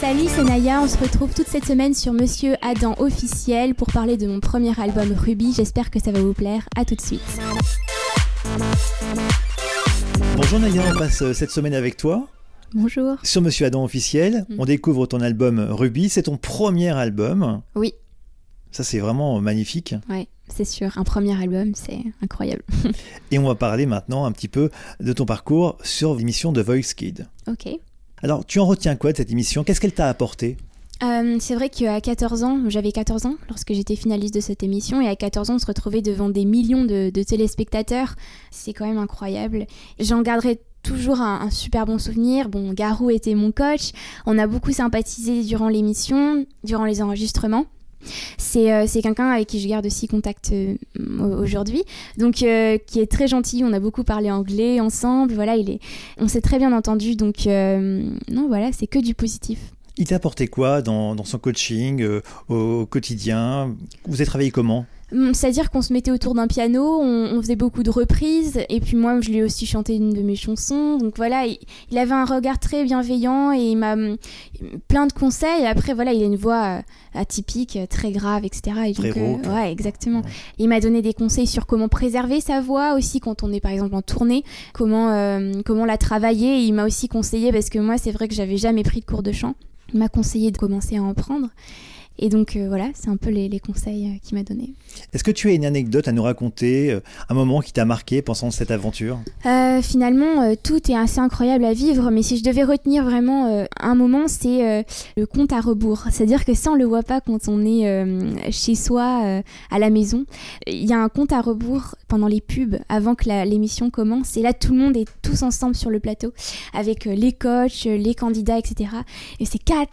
Salut, c'est Naya. On se retrouve toute cette semaine sur Monsieur Adam officiel pour parler de mon premier album Ruby. J'espère que ça va vous plaire. À tout de suite. Bonjour Naya, on passe euh, cette semaine avec toi. Bonjour. Sur Monsieur Adam officiel, Mm. on découvre ton album Ruby. C'est ton premier album. Oui, Ça, c'est vraiment magnifique. ouais, c'est sûr. Un premier album, c'est incroyable. Et on va parler maintenant un petit peu de ton parcours sur l'émission de Voice Kid. Ok. Alors, tu en retiens quoi de cette émission? Qu'est-ce qu'elle t'a apporté? Euh, c'est vrai qu'à 14 ans, j'avais 14 ans lorsque j'étais finaliste de cette émission, et à 14 ans, se retrouver devant des millions de, de téléspectateurs, c'est quand même incroyable. J'en garderai toujours un, un super bon souvenir. Bon, Garou était mon coach, on a beaucoup sympathisé durant l'émission, durant les enregistrements. C'est euh, quelqu'un avec qui je garde aussi contact euh, aujourd'hui, donc euh, qui est très gentil. On a beaucoup parlé anglais ensemble. Voilà, il est, on s'est très bien entendu. Donc euh, non, voilà, c'est que du positif. Il t'a apporté quoi dans, dans son coaching, au quotidien? Vous avez travaillé comment? C'est-à-dire qu'on se mettait autour d'un piano, on, on faisait beaucoup de reprises, et puis moi, je lui ai aussi chanté une de mes chansons. Donc voilà, il, il avait un regard très bienveillant et il m'a hum, plein de conseils. Et après, voilà, il a une voix euh, atypique, euh, très grave, etc. Et Très donc, euh, ouais, exactement. Ouais. Il m'a donné des conseils sur comment préserver sa voix aussi quand on est par exemple en tournée, comment, euh, comment la travailler. Et il m'a aussi conseillé, parce que moi, c'est vrai que j'avais jamais pris de cours de chant. Il m'a conseillé de commencer à en prendre. Et donc euh, voilà, c'est un peu les, les conseils euh, qu'il m'a donnés. Est-ce que tu as une anecdote à nous raconter, euh, un moment qui t'a marqué pensant cette aventure? Euh, finalement, euh, tout est assez incroyable à vivre, mais si je devais retenir vraiment un moment, c'est le compte à rebours. C'est-à-dire que ça, on le voit pas quand on est chez soi, à la maison. Il y a un compte à rebours pendant les pubs, avant que l'émission commence, et là, tout le monde est tous ensemble sur le plateau, avec les coachs, les candidats, etc. Et c'est 4,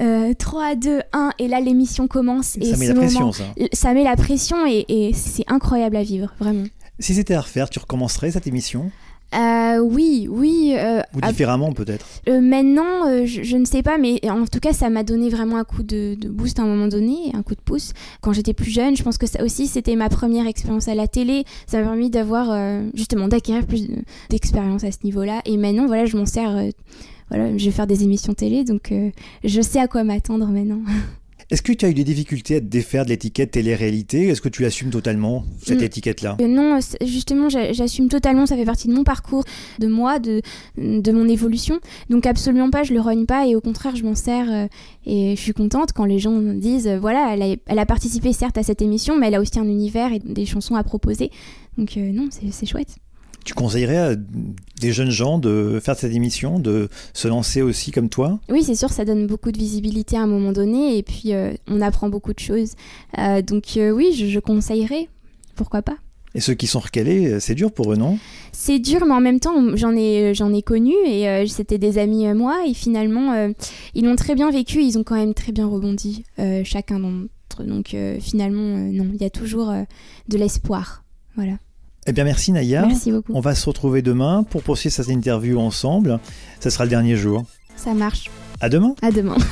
euh, 3, 2, 1, et là, l'émission commence. et Ça met la pression, ça. ça met la pression, et, et c'est incroyable à vivre, vraiment. Si c'était à refaire, tu recommencerais cette émission? Euh, oui, oui. euh, Ou ah, différemment peut-être? euh, maintenant, je, je ne sais pas, mais en tout cas, ça m'a donné vraiment un coup de, de boost à un moment donné, un coup de pouce. Quand j'étais plus jeune, je pense que ça aussi, c'était ma première expérience à la télé. Ça m'a permis d'avoir, justement, d'acquérir plus de- d'expérience à ce niveau-là. Et maintenant, voilà, je m'en sers. voilà, je vais faire des émissions télé, donc je sais à quoi m'attendre maintenant. Est-ce que tu as eu des difficultés à te défaire de l'étiquette télé-réalité Est-ce que tu assumes totalement cette Mm. étiquette-là? Euh, non, c'est- justement, j'a- j'assume totalement, ça fait partie de mon parcours, de moi, de, de mon évolution. Donc absolument pas, je le rogne pas et au contraire, je m'en sers euh, et je suis contente quand les gens disent, euh, voilà, elle a, elle a participé certes à cette émission, mais elle a aussi un univers et des chansons à proposer. Donc euh, non, c'est chouette. Tu conseillerais à des jeunes gens de faire cette émission, de se lancer aussi comme toi? Oui, c'est sûr, ça donne beaucoup de visibilité à un moment donné et puis euh, on apprend beaucoup de choses. Euh, donc euh, oui, je, je conseillerais. Pourquoi pas Et ceux qui sont recalés, c'est dur pour eux, non? C'est dur, mais en même temps, j'en ai, j'en ai connu et euh, c'était des amis à moi. Et finalement, euh, ils l'ont très bien vécu. Ils ont quand même très bien rebondi, euh, chacun d'entre eux. Donc euh, finalement, euh, non, il y a toujours euh, de l'espoir. Voilà. Eh bien merci Naya. Merci beaucoup. On va se retrouver demain pour poursuivre cette interview ensemble. Ça sera le dernier jour. Ça marche. À demain À demain.